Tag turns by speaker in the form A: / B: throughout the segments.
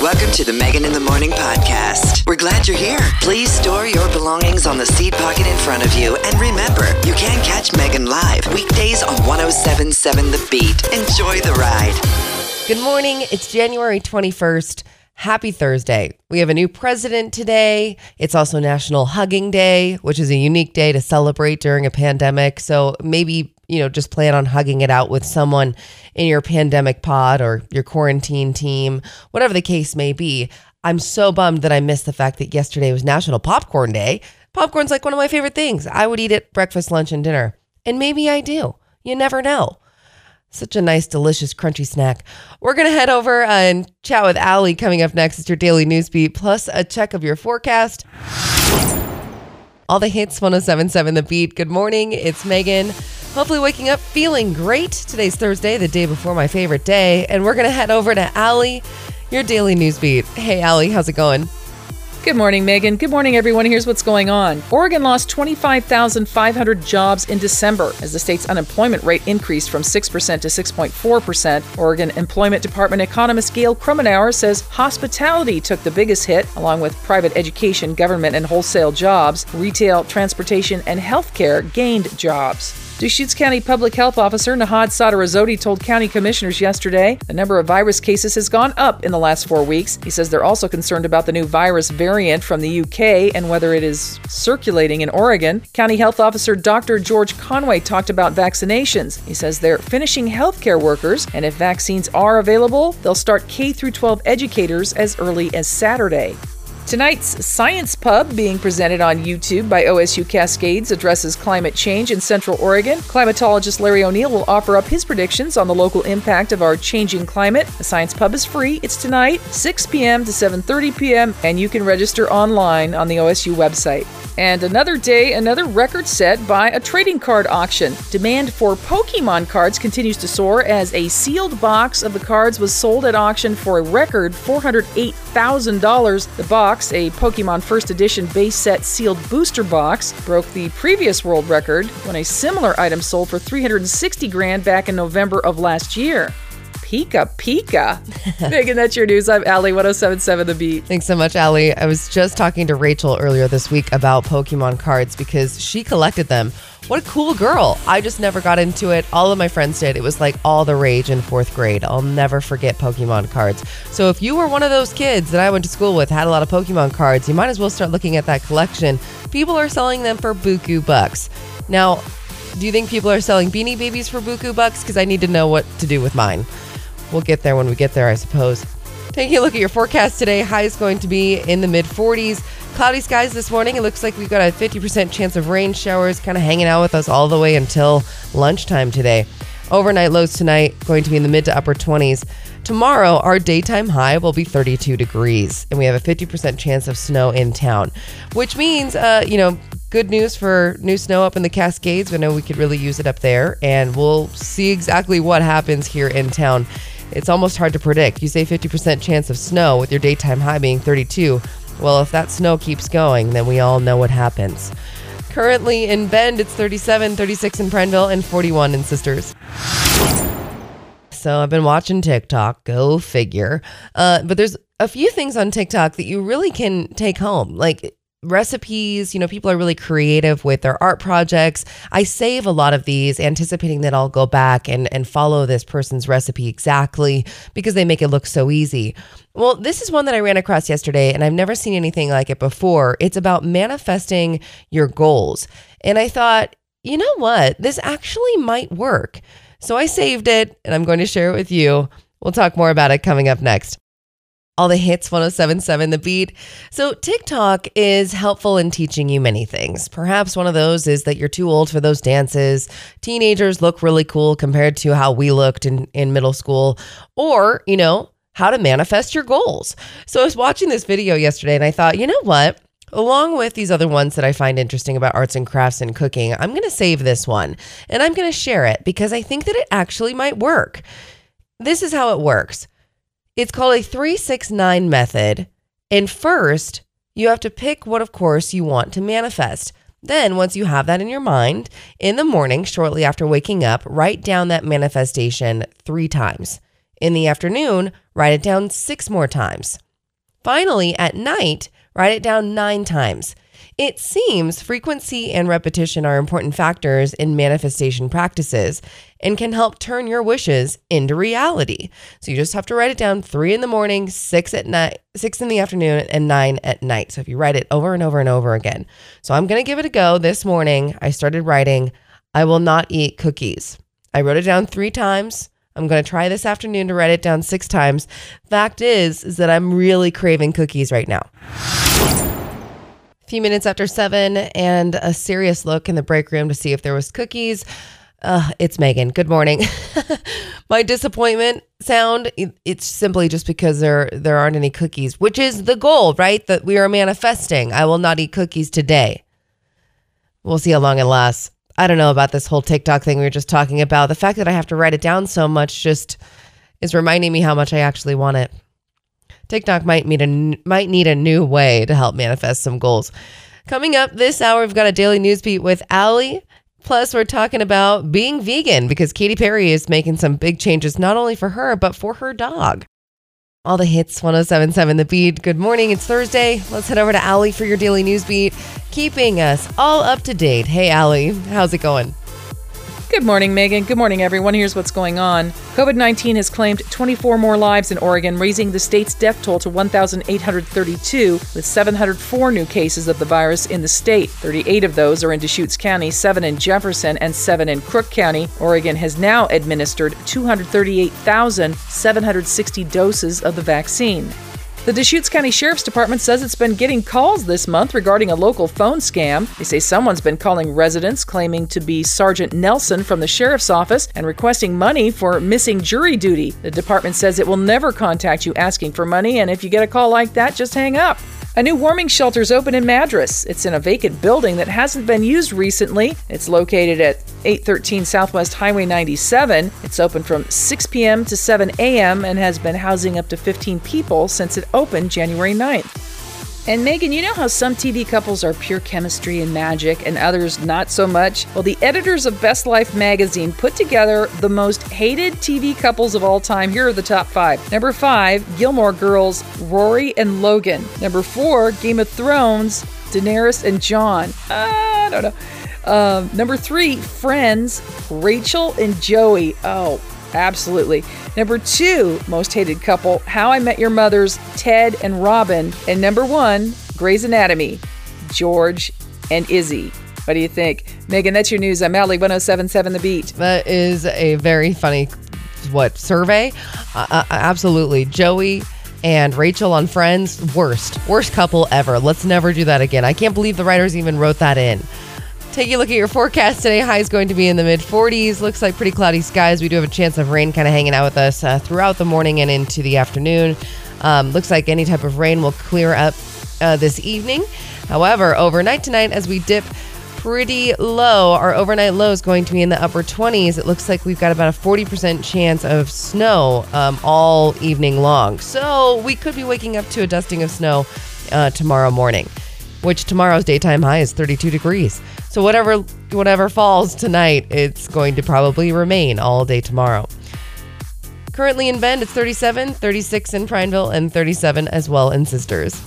A: Welcome to the Megan in the Morning podcast. We're glad you're here. Please store your belongings on the seat pocket in front of you. And remember, you can catch Megan live weekdays on 1077 The Beat. Enjoy the ride.
B: Good morning. It's January 21st. Happy Thursday. We have a new president today. It's also National Hugging Day, which is a unique day to celebrate during a pandemic. So maybe, you know, just plan on hugging it out with someone in your pandemic pod or your quarantine team, whatever the case may be. I'm so bummed that I missed the fact that yesterday was National Popcorn Day. Popcorn's like one of my favorite things. I would eat it breakfast, lunch, and dinner. And maybe I do. You never know. Such a nice, delicious, crunchy snack. We're going to head over and chat with Allie coming up next. It's your daily news beat, plus a check of your forecast. All the hits 1077 The Beat. Good morning. It's Megan. Hopefully, waking up feeling great. Today's Thursday, the day before my favorite day. And we're going to head over to Allie, your daily news beat. Hey, Allie, how's it going?
C: Good morning, Megan. Good morning, everyone. Here's what's going on. Oregon lost 25,500 jobs in December as the state's unemployment rate increased from 6% to 6.4%. Oregon Employment Department economist Gail Krumenauer says hospitality took the biggest hit, along with private education, government, and wholesale jobs. Retail, transportation, and healthcare gained jobs. Deschutes County Public Health Officer Nahad Sadr-Azodi told county commissioners yesterday the number of virus cases has gone up in the last four weeks. He says they're also concerned about the new virus variant from the UK and whether it is circulating in Oregon. County Health Officer Dr. George Conway talked about vaccinations. He says they're finishing healthcare workers, and if vaccines are available, they'll start K 12 educators as early as Saturday. Tonight's Science Pub, being presented on YouTube by OSU Cascades, addresses climate change in Central Oregon. Climatologist Larry O'Neill will offer up his predictions on the local impact of our changing climate. The Science Pub is free. It's tonight, 6 p.m. to 7:30 p.m., and you can register online on the OSU website. And another day, another record set by a trading card auction. Demand for Pokemon cards continues to soar as a sealed box of the cards was sold at auction for a record $408,000. The box, a Pokemon First Edition base set sealed booster box, broke the previous world record when a similar item sold for 360 grand back in November of last year. Pika Pika. Megan, that's your news. I'm Allie 1077 The Beat.
B: Thanks so much, Allie. I was just talking to Rachel earlier this week about Pokemon cards because she collected them. What a cool girl. I just never got into it. All of my friends did. It was like all the rage in fourth grade. I'll never forget Pokemon cards. So if you were one of those kids that I went to school with, had a lot of Pokemon cards, you might as well start looking at that collection. People are selling them for buku bucks. Now, do you think people are selling beanie babies for buku bucks? Because I need to know what to do with mine. We'll get there when we get there, I suppose. Taking a look at your forecast today, high is going to be in the mid 40s. Cloudy skies this morning. It looks like we've got a 50% chance of rain showers kind of hanging out with us all the way until lunchtime today. Overnight lows tonight going to be in the mid to upper 20s. Tomorrow, our daytime high will be 32 degrees, and we have a 50% chance of snow in town, which means, uh, you know, good news for new snow up in the Cascades. We know we could really use it up there, and we'll see exactly what happens here in town. It's almost hard to predict. You say 50% chance of snow with your daytime high being 32. Well, if that snow keeps going, then we all know what happens. Currently in Bend, it's 37, 36 in Prineville, and 41 in Sisters. So I've been watching TikTok, go figure. Uh, but there's a few things on TikTok that you really can take home. Like recipes. You know, people are really creative with their art projects. I save a lot of these, anticipating that I'll go back and, and follow this person's recipe exactly because they make it look so easy. Well, this is one that I ran across yesterday, and I've never seen anything like it before. It's about manifesting your goals. And I thought, you know what? This actually might work. So I saved it, and I'm going to share it with you. We'll talk more about it coming up next all the hits 1077 the beat. So TikTok is helpful in teaching you many things. Perhaps one of those is that you're too old for those dances. Teenagers look really cool compared to how we looked in, in middle school. Or, you know, how to manifest your goals. So I was watching this video yesterday and I thought, you know what? Along with these other ones that I find interesting about arts and crafts and cooking, I'm going to save this one and I'm going to share it because I think that it actually might work. This is how it works. It's called a 369 method. And first, you have to pick what, of course, you want to manifest. Then, once you have that in your mind, in the morning, shortly after waking up, write down that manifestation three times. In the afternoon, write it down six more times. Finally, at night, write it down nine times. It seems frequency and repetition are important factors in manifestation practices and can help turn your wishes into reality. So you just have to write it down three in the morning, six at night, six in the afternoon, and nine at night. So if you write it over and over and over again. So I'm going to give it a go this morning. I started writing, I will not eat cookies. I wrote it down three times. I'm going to try this afternoon to write it down six times. Fact is, is that I'm really craving cookies right now few minutes after seven and a serious look in the break room to see if there was cookies. Uh, it's Megan. Good morning. My disappointment sound, it's simply just because there there aren't any cookies, which is the goal, right? That we are manifesting. I will not eat cookies today. We'll see how long it lasts. I don't know about this whole TikTok thing we were just talking about. The fact that I have to write it down so much just is reminding me how much I actually want it. TikTok might need a might need a new way to help manifest some goals. Coming up this hour, we've got a daily news beat with Allie. Plus, we're talking about being vegan because Katy Perry is making some big changes, not only for her, but for her dog. All the hits 1077 The Beat. Good morning. It's Thursday. Let's head over to Allie for your daily news beat, keeping us all up to date. Hey, Allie, how's it going?
C: Good morning, Megan. Good morning, everyone. Here's what's going on. COVID 19 has claimed 24 more lives in Oregon, raising the state's death toll to 1,832, with 704 new cases of the virus in the state. 38 of those are in Deschutes County, 7 in Jefferson, and 7 in Crook County. Oregon has now administered 238,760 doses of the vaccine. The Deschutes County Sheriff's Department says it's been getting calls this month regarding a local phone scam. They say someone's been calling residents claiming to be Sergeant Nelson from the sheriff's office and requesting money for missing jury duty. The department says it will never contact you asking for money, and if you get a call like that, just hang up. A new warming shelter is open in Madras. It's in a vacant building that hasn't been used recently. It's located at 813 Southwest Highway 97. It's open from 6 p.m. to 7 a.m. and has been housing up to 15 people since it opened January 9th. And Megan, you know how some TV couples are pure chemistry and magic and others not so much? Well, the editors of Best Life magazine put together the most hated TV couples of all time. Here are the top five. Number five, Gilmore Girls, Rory and Logan. Number four, Game of Thrones, Daenerys and. Uh, I don't know. Um, number three, Friends, Rachel and Joey. Oh, Absolutely. Number two, most hated couple, How I Met Your Mother's Ted and Robin. And number one, Grey's Anatomy, George and Izzy. What do you think? Megan, that's your news. I'm Allie 1077 The Beat.
B: That is a very funny, what, survey? Uh, uh, absolutely. Joey and Rachel on Friends, worst, worst couple ever. Let's never do that again. I can't believe the writers even wrote that in. Take a look at your forecast today. High is going to be in the mid 40s. Looks like pretty cloudy skies. We do have a chance of rain kind of hanging out with us uh, throughout the morning and into the afternoon. Um, looks like any type of rain will clear up uh, this evening. However, overnight tonight, as we dip pretty low, our overnight low is going to be in the upper 20s. It looks like we've got about a 40% chance of snow um, all evening long. So we could be waking up to a dusting of snow uh, tomorrow morning which tomorrow's daytime high is 32 degrees. So whatever whatever falls tonight, it's going to probably remain all day tomorrow. Currently in Bend, it's 37, 36 in Prineville, and 37 as well in Sisters.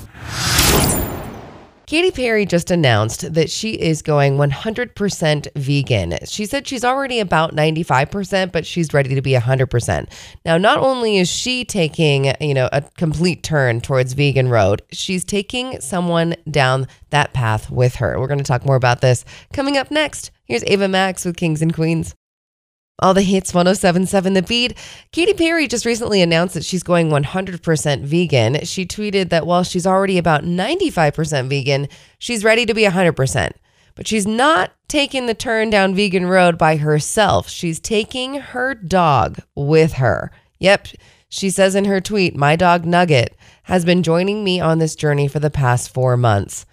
B: Katy Perry just announced that she is going 100% vegan. She said she's already about 95%, but she's ready to be 100%. Now, not only is she taking, you know, a complete turn towards vegan road, she's taking someone down that path with her. We're going to talk more about this coming up next. Here's Ava Max with Kings and Queens. All the hits 1077 The Beat. Katy Perry just recently announced that she's going 100% vegan. She tweeted that while she's already about 95% vegan, she's ready to be 100%. But she's not taking the turn down vegan road by herself. She's taking her dog with her. Yep, she says in her tweet, My dog Nugget has been joining me on this journey for the past four months.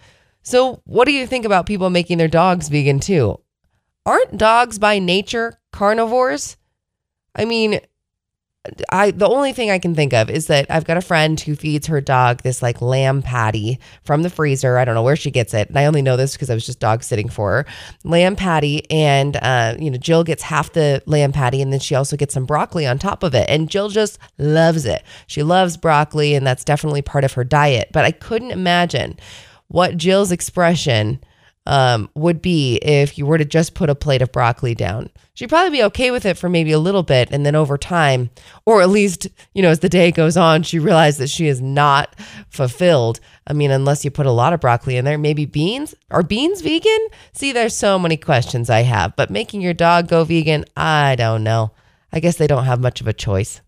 B: So, what do you think about people making their dogs vegan too? Aren't dogs by nature carnivores? I mean, I the only thing I can think of is that I've got a friend who feeds her dog this like lamb patty from the freezer. I don't know where she gets it. And I only know this because I was just dog sitting for her. Lamb patty, and uh, you know Jill gets half the lamb patty, and then she also gets some broccoli on top of it. And Jill just loves it. She loves broccoli, and that's definitely part of her diet. But I couldn't imagine what Jill's expression um, would be if you were to just put a plate of broccoli down. She'd probably be okay with it for maybe a little bit. And then over time, or at least, you know, as the day goes on, she realized that she is not fulfilled. I mean, unless you put a lot of broccoli in there, maybe beans. Are beans vegan? See, there's so many questions I have, but making your dog go vegan, I don't know. I guess they don't have much of a choice.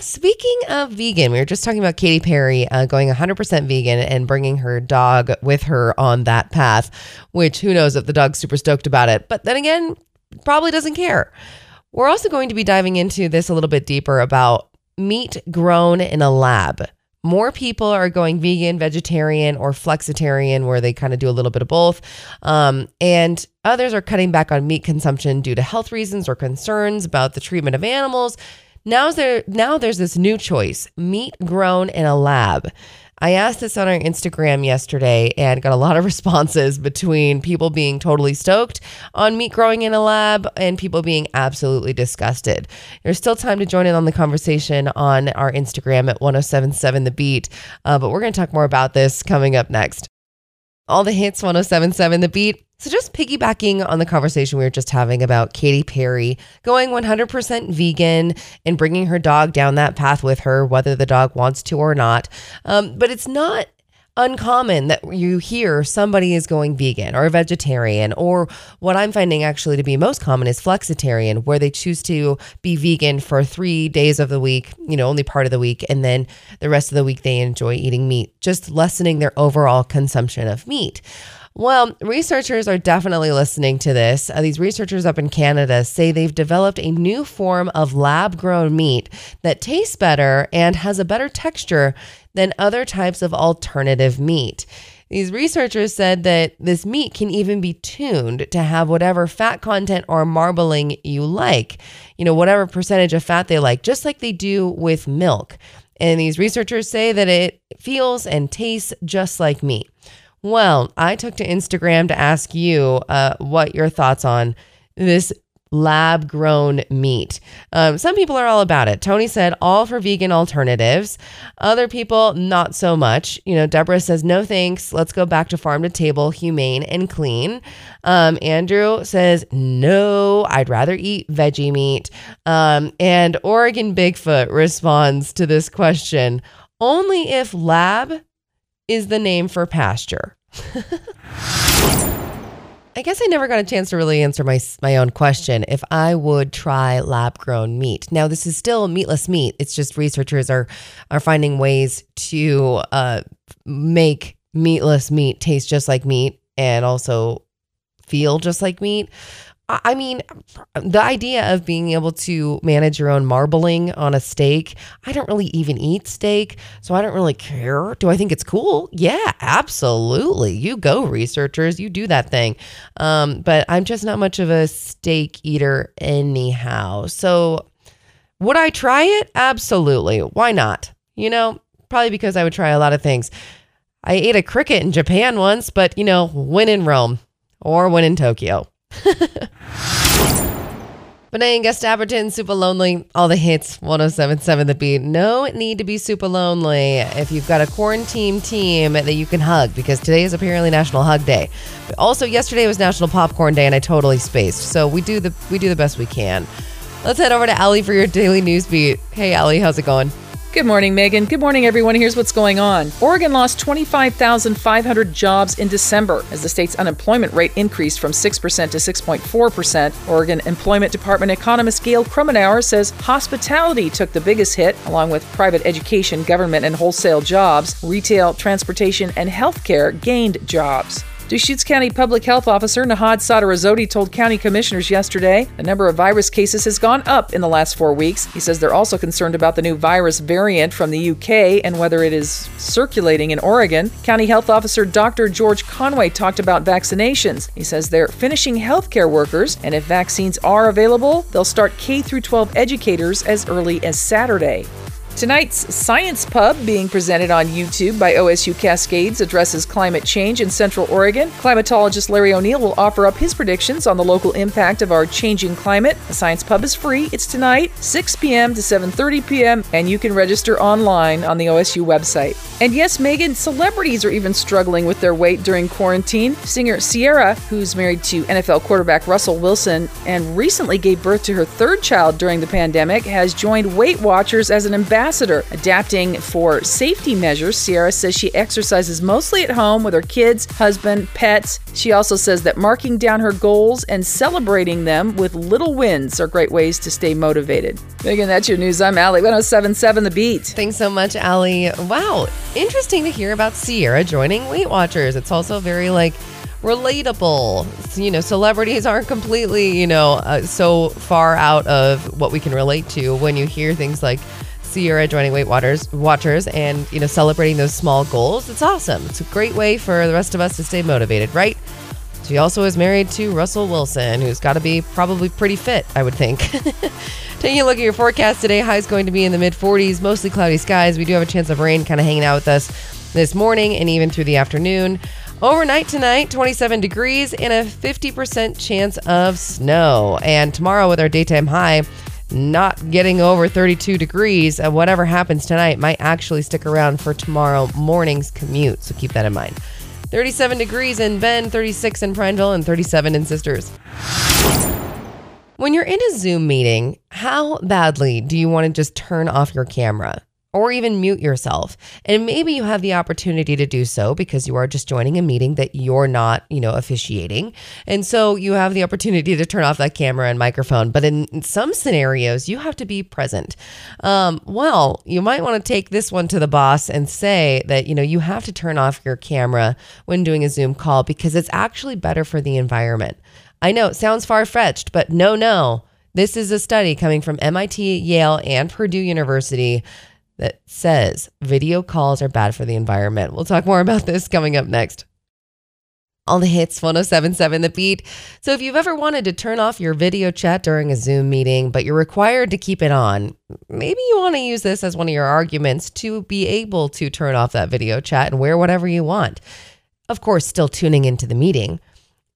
B: Speaking of vegan, we were just talking about Katy Perry uh, going 100% vegan and bringing her dog with her on that path, which who knows if the dog's super stoked about it. But then again, probably doesn't care. We're also going to be diving into this a little bit deeper about meat grown in a lab. More people are going vegan, vegetarian, or flexitarian, where they kind of do a little bit of both. Um, and others are cutting back on meat consumption due to health reasons or concerns about the treatment of animals. Now there now there's this new choice, meat grown in a lab. I asked this on our Instagram yesterday and got a lot of responses between people being totally stoked on meat growing in a lab and people being absolutely disgusted. There's still time to join in on the conversation on our Instagram at 1077 The Beat, uh, but we're going to talk more about this coming up next. All the hits 1077 The Beat. So, just piggybacking on the conversation we were just having about Katy Perry going 100% vegan and bringing her dog down that path with her, whether the dog wants to or not. Um, but it's not uncommon that you hear somebody is going vegan or vegetarian, or what I'm finding actually to be most common is flexitarian, where they choose to be vegan for three days of the week, you know, only part of the week, and then the rest of the week they enjoy eating meat, just lessening their overall consumption of meat. Well, researchers are definitely listening to this. Uh, these researchers up in Canada say they've developed a new form of lab grown meat that tastes better and has a better texture than other types of alternative meat. These researchers said that this meat can even be tuned to have whatever fat content or marbling you like, you know, whatever percentage of fat they like, just like they do with milk. And these researchers say that it feels and tastes just like meat. Well, I took to Instagram to ask you uh, what your thoughts on this lab grown meat. Um, some people are all about it. Tony said all for vegan alternatives. Other people, not so much. You know, Deborah says no thanks. Let's go back to farm to table, humane and clean. Um, Andrew says no, I'd rather eat veggie meat. Um, and Oregon Bigfoot responds to this question only if lab is the name for pasture. I guess I never got a chance to really answer my my own question if I would try lab grown meat. Now this is still meatless meat. It's just researchers are are finding ways to uh, make meatless meat taste just like meat and also feel just like meat. I mean, the idea of being able to manage your own marbling on a steak, I don't really even eat steak, so I don't really care. Do I think it's cool? Yeah, absolutely. You go, researchers, you do that thing. Um, but I'm just not much of a steak eater, anyhow. So would I try it? Absolutely. Why not? You know, probably because I would try a lot of things. I ate a cricket in Japan once, but you know, when in Rome or when in Tokyo. Gus Dapperton, super lonely. All the hits, 1077 The Beat. No need to be super lonely if you've got a quarantine team that you can hug because today is apparently National Hug Day. But also, yesterday was National Popcorn Day and I totally spaced. So we do the we do the best we can. Let's head over to Allie for your daily news beat. Hey, Allie, how's it going?
C: Good morning, Megan. Good morning, everyone. Here's what's going on. Oregon lost 25,500 jobs in December as the state's unemployment rate increased from 6% to 6.4%. Oregon Employment Department economist Gail Krumenauer says hospitality took the biggest hit, along with private education, government, and wholesale jobs. Retail, transportation, and healthcare gained jobs. Deschutes County Public Health Officer Nahad Sadr-Azodi told county commissioners yesterday the number of virus cases has gone up in the last four weeks. He says they're also concerned about the new virus variant from the UK and whether it is circulating in Oregon. County Health Officer Dr. George Conway talked about vaccinations. He says they're finishing healthcare workers, and if vaccines are available, they'll start K 12 educators as early as Saturday. Tonight's Science Pub, being presented on YouTube by OSU Cascades, addresses climate change in Central Oregon. Climatologist Larry O'Neill will offer up his predictions on the local impact of our changing climate. The Science Pub is free. It's tonight, 6 p.m. to 7:30 p.m., and you can register online on the OSU website. And yes, Megan, celebrities are even struggling with their weight during quarantine. Singer Ciara, who's married to NFL quarterback Russell Wilson and recently gave birth to her third child during the pandemic, has joined Weight Watchers as an ambassador ambassador. Adapting for safety measures, Ciara says she exercises mostly at home with her kids, husband, pets. She also says that marking down her goals and celebrating them with little wins are great ways to stay motivated. Megan, that's your news. I'm Allie, 1077 The Beat.
B: Thanks so much, Allie. Wow, interesting to hear about Ciara joining Weight Watchers. It's also very like relatable. You know, celebrities aren't completely, you know, uh, so far out of what we can relate to when you hear things like Ciara joining Weight Watchers, Watchers and, you know, celebrating those small goals. It's awesome. It's a great way for the rest of us to stay motivated, right? She also is married to Russell Wilson, who's got to be probably pretty fit, I would think. Taking a look at your forecast today, high is going to be in the mid 40s, mostly cloudy skies. We do have a chance of rain kind of hanging out with us this morning and even through the afternoon. Overnight tonight, 27 degrees and a 50% chance of snow. And tomorrow, with our daytime high, not getting over 32 degrees, And whatever happens tonight might actually stick around for tomorrow morning's commute. So keep that in mind. 37 degrees in Bend, 36 in Prineville, and 37 in Sisters. When you're in a Zoom meeting, how badly do you want to just turn off your camera? Or even mute yourself. And maybe you have the opportunity to do so because you are just joining a meeting that you're not, you know, officiating. And so you have the opportunity to turn off that camera and microphone. But in some scenarios, you have to be present. Um, well, you might want to take this one to the boss and say that, you know, you have to turn off your camera when doing a Zoom call because it's actually better for the environment. I know it sounds far fetched, but no, no. This is a study coming from MIT, Yale, and Purdue University that says video calls are bad for the environment. We'll talk more about this coming up next. All the hits 1077 The Beat. So, if you've ever wanted to turn off your video chat during a Zoom meeting, but you're required to keep it on, maybe you want to use this as one of your arguments to be able to turn off that video chat and wear whatever you want. Of course, still tuning into the meeting.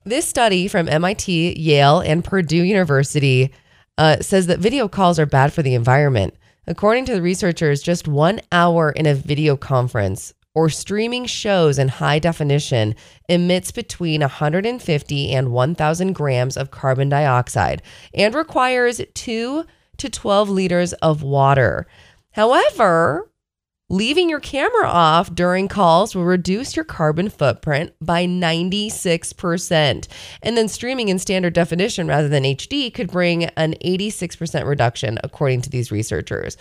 B: This study from MIT, Yale, and Purdue University uh, says that video calls are bad for the environment. According to the researchers, just one hour in a video conference or streaming shows in high definition emits between 150 and 1,000 grams of carbon dioxide and requires 2 to 12 liters of water. However, Leaving your camera off during calls will reduce your carbon footprint by 96%. And then streaming in standard definition rather than HD could bring an 86% reduction, according to these researchers.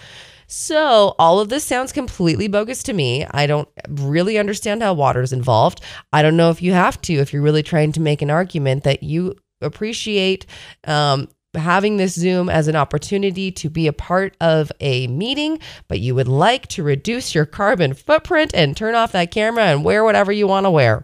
B: So, all of this sounds completely bogus to me. I don't really understand how water is involved. I don't know if you have to, if you're really trying to make an argument that you appreciate um, having this Zoom as an opportunity to be a part of a meeting, but you would like to reduce your carbon footprint and turn off that camera and wear whatever you want to wear.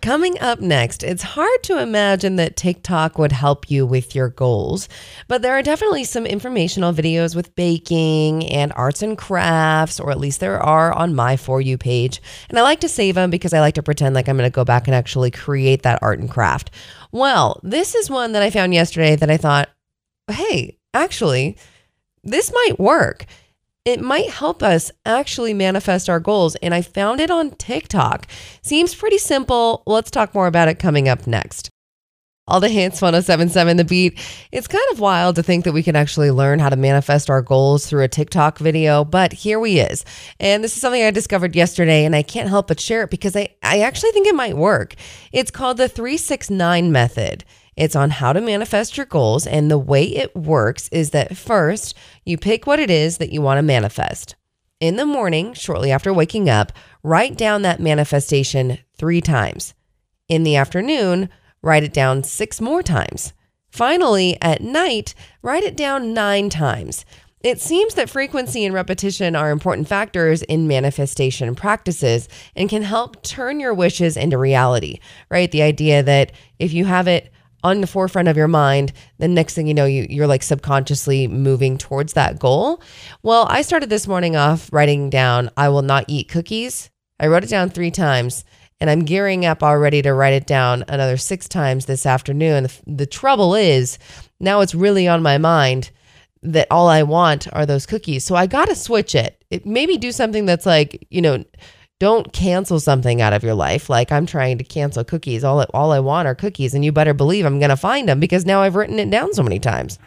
B: Coming up next, it's hard to imagine that TikTok would help you with your goals, but there are definitely some informational videos with baking and arts and crafts, or at least there are on my For You page. And I like to save them because I like to pretend like I'm going to go back and actually create that art and craft. Well, this is one that I found yesterday that I thought, hey, actually, this might work it might help us actually manifest our goals. And I found it on TikTok. Seems pretty simple. Let's talk more about it coming up next. All the hits 1077 The Beat. It's kind of wild to think that we can actually learn how to manifest our goals through a TikTok video, but here we is. And this is something I discovered yesterday and I can't help but share it because I, I actually think it might work. It's called the 369 method. It's on how to manifest your goals. And the way it works is that first, you pick what it is that you want to manifest. in the morning, shortly after waking up, write down that manifestation three times. In the afternoon, write it down six more times. Finally, at night, write it down nine times. It seems that frequency and repetition are important factors in manifestation practices and can help turn your wishes into reality, right? The idea that if you have it on the forefront of your mind, the next thing you know, you, you're like subconsciously moving towards that goal. Well, I started this morning off writing down, I will not eat cookies. I wrote it down three times and I'm gearing up already to write it down another six times this afternoon. The, trouble is, now it's really on my mind that all I want are those cookies. So I got to switch it. it. Maybe do something that's like, you know, don't cancel something out of your life. Like I'm trying to cancel cookies. All, all I want are cookies. And you better believe I'm going to find them because now I've written it down so many times.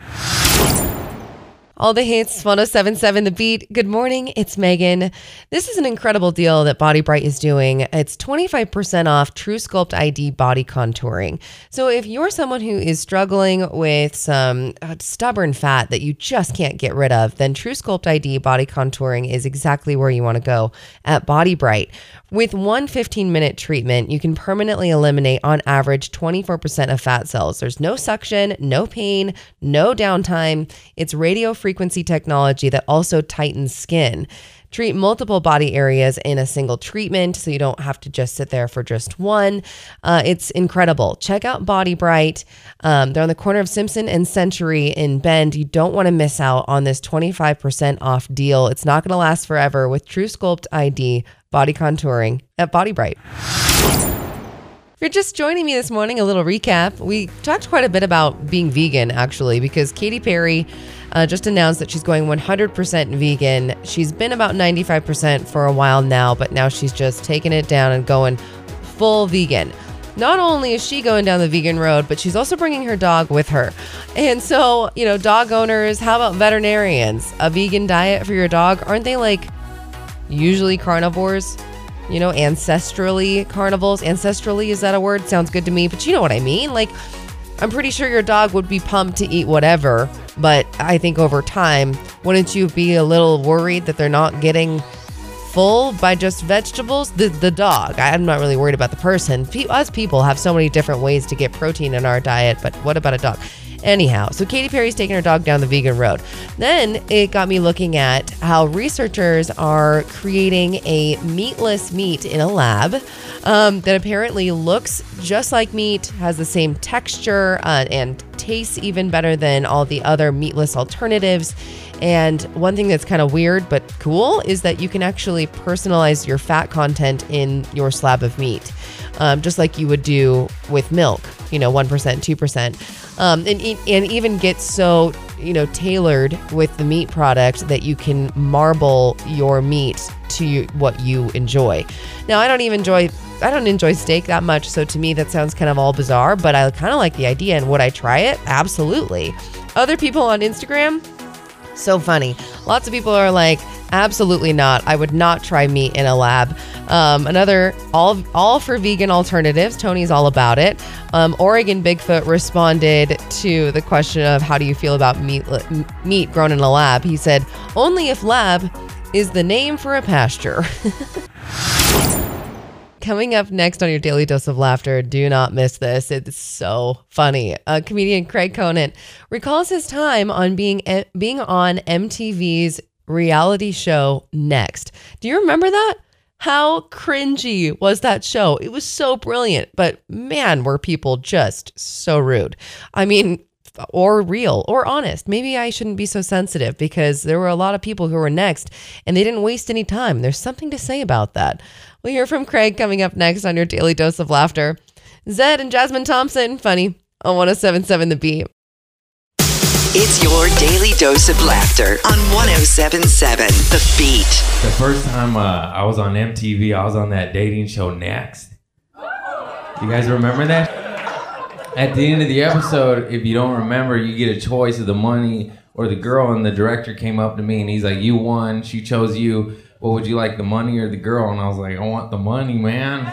B: All the hits, 1077 The Beat. Good morning, it's Megan. This is an incredible deal that Body Bright is doing. It's 25% off True Sculpt ID body contouring. So if you're someone who is struggling with some uh, stubborn fat that you just can't get rid of, then True Sculpt ID body contouring is exactly where you want to go at Body Bright. With one 15 minute treatment, you can permanently eliminate on average 24% of fat cells. There's no suction, no pain, no downtime. It's radio frequency technology that also tightens skin. Treat multiple body areas in a single treatment so you don't have to just sit there for just one. Uh, it's incredible. Check out Body Bright. Um, they're on the corner of Simpson and Century in Bend. You don't want to miss out on this 25% off deal. It's not going to last forever with True Sculpt ID body contouring at Body Bright. If you're just joining me this morning, a little recap. We talked quite a bit about being vegan, actually, because Katy Perry uh, just announced that she's going 100% vegan. She's been about 95% for a while now, but now she's just taking it down and going full vegan. Not only is she going down the vegan road, but she's also bringing her dog with her. And so, you know, dog owners, how about veterinarians? A vegan diet for your dog? Aren't they like usually carnivores, you know, ancestrally carnivals. Ancestrally, is that a word? Sounds good to me, but you know what I mean. Like, I'm pretty sure your dog would be pumped to eat whatever, but I think over time, wouldn't you be a little worried that they're not getting full by just vegetables? The the dog, I'm not really worried about the person. Us people have so many different ways to get protein in our diet, but what about a dog? Anyhow, so Katy Perry's taking her dog down the vegan road. Then it got me looking at how researchers are creating a meatless meat in a lab um, that apparently looks just like meat, has the same texture, uh, and tastes even better than all the other meatless alternatives. And one thing that's kind of weird but cool is that you can actually personalize your fat content in your slab of meat, um, just like you would do with milk, you know, 1%, 2% um, and and even get so you know tailored with the meat product that you can marble your meat to what you enjoy. Now, I don't even enjoy I don't enjoy steak that much, so to me that sounds kind of all bizarre, but I kind of like the idea. And would I try it? Absolutely. Other people on Instagram, so funny. Lots of people are like, absolutely not. I would not try meat in a lab. Um, another all all for vegan alternatives. Tony's all about it. Um, Oregon Bigfoot responded to the question of how do you feel about meat meat grown in a lab. He said, "Only if lab is the name for a pasture." Coming up next on your daily dose of laughter, do not miss this. It's so funny. Uh, comedian Craig Conant recalls his time on being being on MTV's reality show Next. Do you remember that? How cringy was that show? It was so brilliant, but man, were people just so rude. I mean, or real or honest. Maybe I shouldn't be so sensitive because there were a lot of people who were next and they didn't waste any time. There's something to say about that. We'll hear from Craig coming up next on your daily dose of laughter. Zedd and Jasmine Thompson, funny on 1077 The Beat.
A: It's your daily dose of laughter on 1077 The Beat.
D: The first time uh, I was on MTV, I was on that dating show Next. You guys remember that? At the end of the episode, if you don't remember, you get a choice of the money or the girl, and the director came up to me and he's like, You won. She chose you. What would you like, the money or the girl? And I was like, I want the money, man.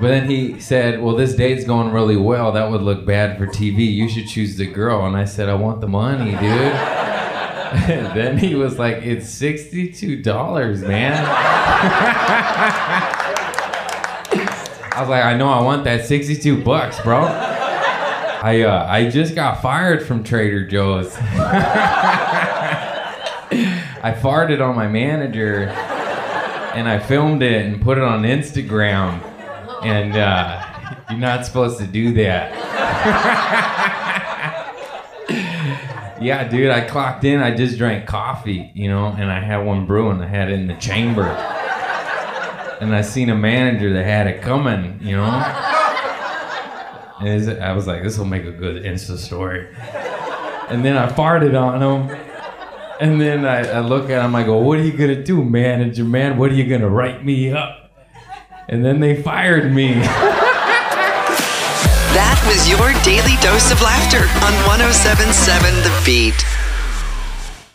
D: But then he said, Well, this date's going really well. That would look bad for TV. You should choose the girl. And I said, I want the money, dude. then he was like, "It's sixty-two dollars, man." I was like, "I know, I want that sixty-two bucks, bro." I uh, I just got fired from Trader Joe's. I farted on my manager, and I filmed it and put it on Instagram, and uh, you're not supposed to do that. Yeah, dude, I clocked in. I just drank coffee, you know, and I had one brewing. I had it in the chamber. And I seen a manager that had it coming, you know. And I was like, this will make a good Insta story. And then I farted on him. And then I, I look at him, I go, what are you going to do, manager, man? What are you going to write me up? And then they fired me.
A: That was your daily dose of laughter on 1077 The Beat.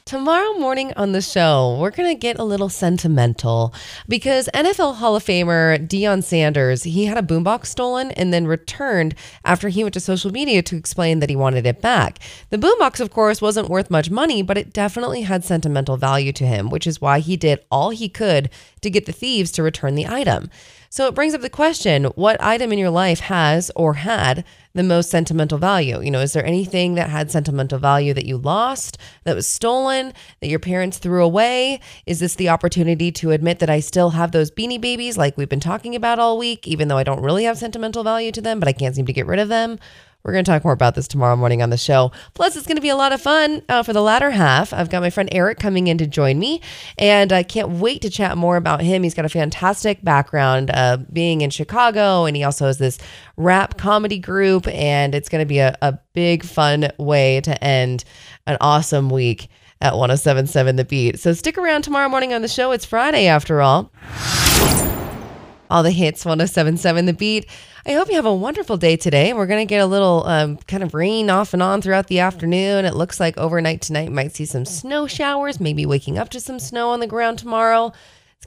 B: Tomorrow morning on the show, we're going to get a little sentimental because NFL Hall of Famer Deion Sanders, he had a boombox stolen and then returned after he went to social media to explain that he wanted it back. The boombox, of course, wasn't worth much money, but it definitely had sentimental value to him, which is why he did all he could to get the thieves to return the item. So it brings up the question what item in your life has or had the most sentimental value? You know, is there anything that had sentimental value that you lost, that was stolen, that your parents threw away? Is this the opportunity to admit that I still have those beanie babies like we've been talking about all week, even though I don't really have sentimental value to them, but I can't seem to get rid of them? We're going to talk more about this tomorrow morning on the show. Plus, it's going to be a lot of fun uh, for the latter half. I've got my friend Eric coming in to join me, and I can't wait to chat more about him. He's got a fantastic background uh, being in Chicago, and he also has this rap comedy group, and it's going to be a, a big, fun way to end an awesome week at 1077 The Beat. So stick around tomorrow morning on the show. It's Friday after all. All the hits 1077 The Beat. I hope you have a wonderful day today. We're going to get a little um, kind of rain off and on throughout the afternoon. It looks like overnight tonight might see some snow showers, maybe waking up to some snow on the ground tomorrow.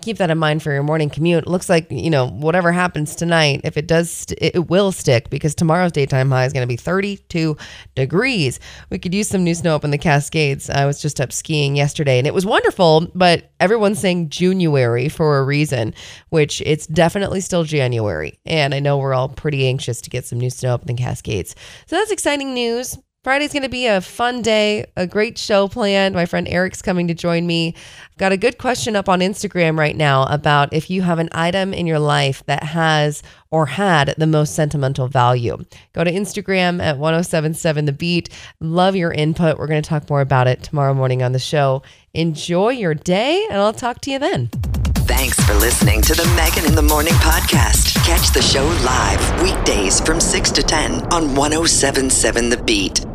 B: Keep that in mind for your morning commute. Looks like, you know, whatever happens tonight, if it does, st- it will stick because tomorrow's daytime high is going to be 32 degrees. We could use some new snow up in the Cascades. I was just up skiing yesterday and it was wonderful, but everyone's saying January for a reason, which it's definitely still January. And I know we're all pretty anxious to get some new snow up in the Cascades. So that's exciting news. Friday's going to be a fun day, a great show planned. My friend Eric's coming to join me. I've got a good question up on Instagram right now about if you have an item in your life that has or had the most sentimental value. Go to Instagram at 1077 The Beat. Love your input. We're going to talk more about it tomorrow morning on the show. Enjoy your day, and I'll talk to you then.
A: Thanks for listening to the Megan in the Morning podcast. Catch the show live weekdays from 6 to 10 on 1077 The Beat.